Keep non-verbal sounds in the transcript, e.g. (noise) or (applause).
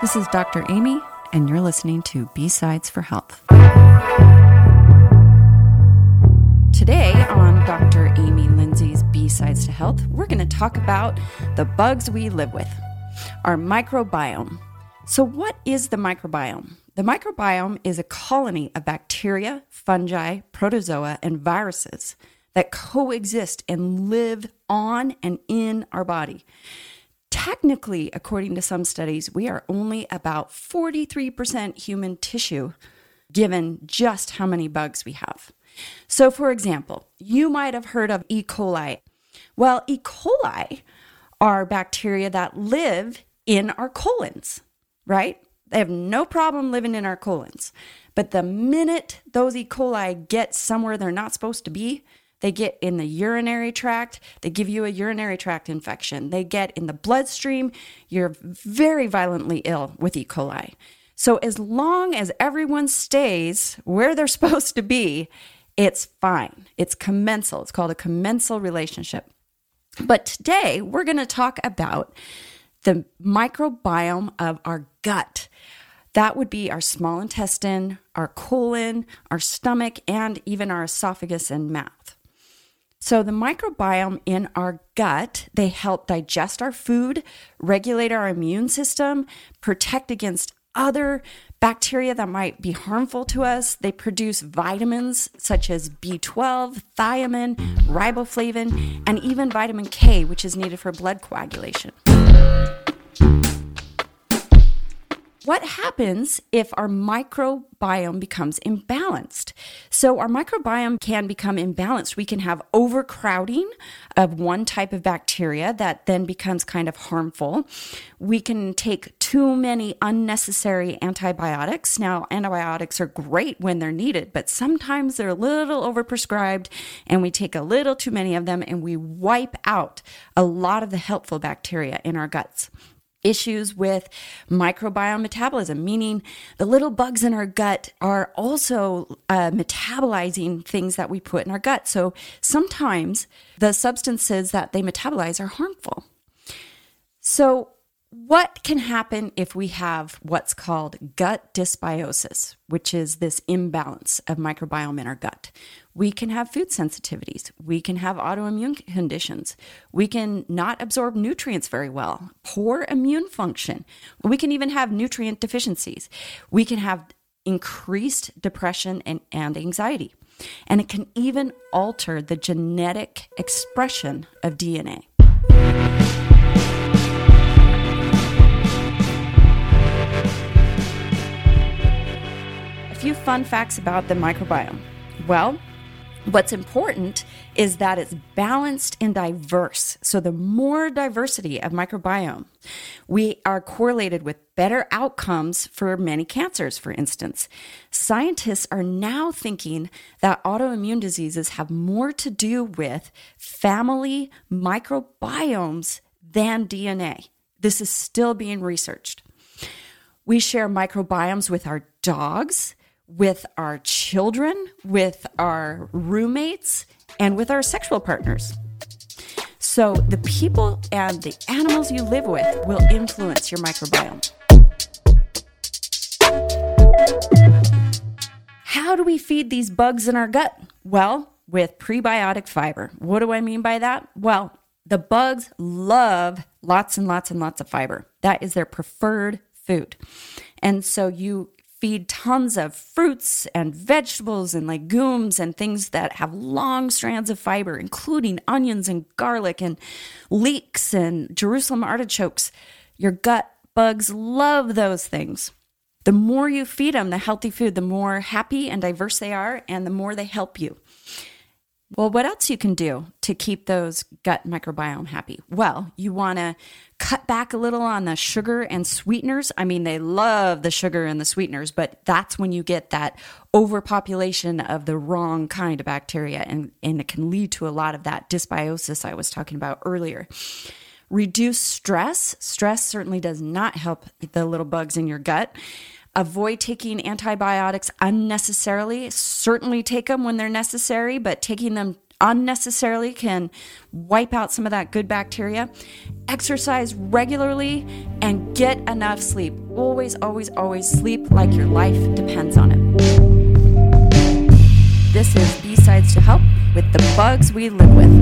This is Dr. Amy, and you're listening to B Sides for Health. Today on Dr. Amy Lindsay's B Sides to Health, we're going to talk about the bugs we live with, our microbiome. So, what is the microbiome? The microbiome is a colony of bacteria, fungi, protozoa, and viruses that coexist and live on and in our body. Technically, according to some studies, we are only about 43% human tissue, given just how many bugs we have. So, for example, you might have heard of E. coli. Well, E. coli are bacteria that live in our colons, right? They have no problem living in our colons. But the minute those E. coli get somewhere they're not supposed to be, they get in the urinary tract, they give you a urinary tract infection. They get in the bloodstream, you're very violently ill with E. coli. So, as long as everyone stays where they're (laughs) supposed to be, it's fine. It's commensal. It's called a commensal relationship. But today we're going to talk about the microbiome of our gut. That would be our small intestine, our colon, our stomach, and even our esophagus and mouth. So the microbiome in our gut, they help digest our food, regulate our immune system, protect against other bacteria that might be harmful to us. They produce vitamins such as B12, thiamine, riboflavin, and even vitamin K, which is needed for blood coagulation. What happens if our microbiome becomes imbalanced? So, our microbiome can become imbalanced. We can have overcrowding of one type of bacteria that then becomes kind of harmful. We can take too many unnecessary antibiotics. Now, antibiotics are great when they're needed, but sometimes they're a little overprescribed and we take a little too many of them and we wipe out a lot of the helpful bacteria in our guts issues with microbiome metabolism, meaning the little bugs in our gut are also uh, metabolizing things that we put in our gut. So sometimes the substances that they metabolize are harmful. So, what can happen if we have what's called gut dysbiosis, which is this imbalance of microbiome in our gut? We can have food sensitivities. We can have autoimmune conditions. We can not absorb nutrients very well, poor immune function. We can even have nutrient deficiencies. We can have increased depression and, and anxiety. And it can even alter the genetic expression of DNA. Few fun facts about the microbiome. Well, What's important is that it's balanced and diverse. So, the more diversity of microbiome, we are correlated with better outcomes for many cancers, for instance. Scientists are now thinking that autoimmune diseases have more to do with family microbiomes than DNA. This is still being researched. We share microbiomes with our dogs with our children, with our roommates, and with our sexual partners. So, the people and the animals you live with will influence your microbiome. How do we feed these bugs in our gut? Well, with prebiotic fiber. What do I mean by that? Well, the bugs love lots and lots and lots of fiber. That is their preferred food. And so you feed tons of fruits and vegetables and legumes and things that have long strands of fiber, including onions and garlic and leeks and Jerusalem artichokes. Your gut bugs love those things. The more you feed them the healthy food, the more happy and diverse they are, and the more they help you. Well, what else you can do to keep those gut microbiome happy? Well, you want to cut back a little on the sugar and sweeteners. I mean, they love the sugar and the sweeteners, but that's when you get that overpopulation of the wrong kind of bacteria, and, and it can lead to a lot of that dysbiosis I was talking about earlier. Reduce stress. Stress certainly does not help the little bugs in your gut. Avoid taking antibiotics unnecessarily. Certainly take them when they're necessary, but taking them unnecessarily can wipe out some of that good bacteria. Exercise regularly and get enough sleep. Always, always, always sleep like your life depends on it. This is B Sides to Health with the bugs we live with.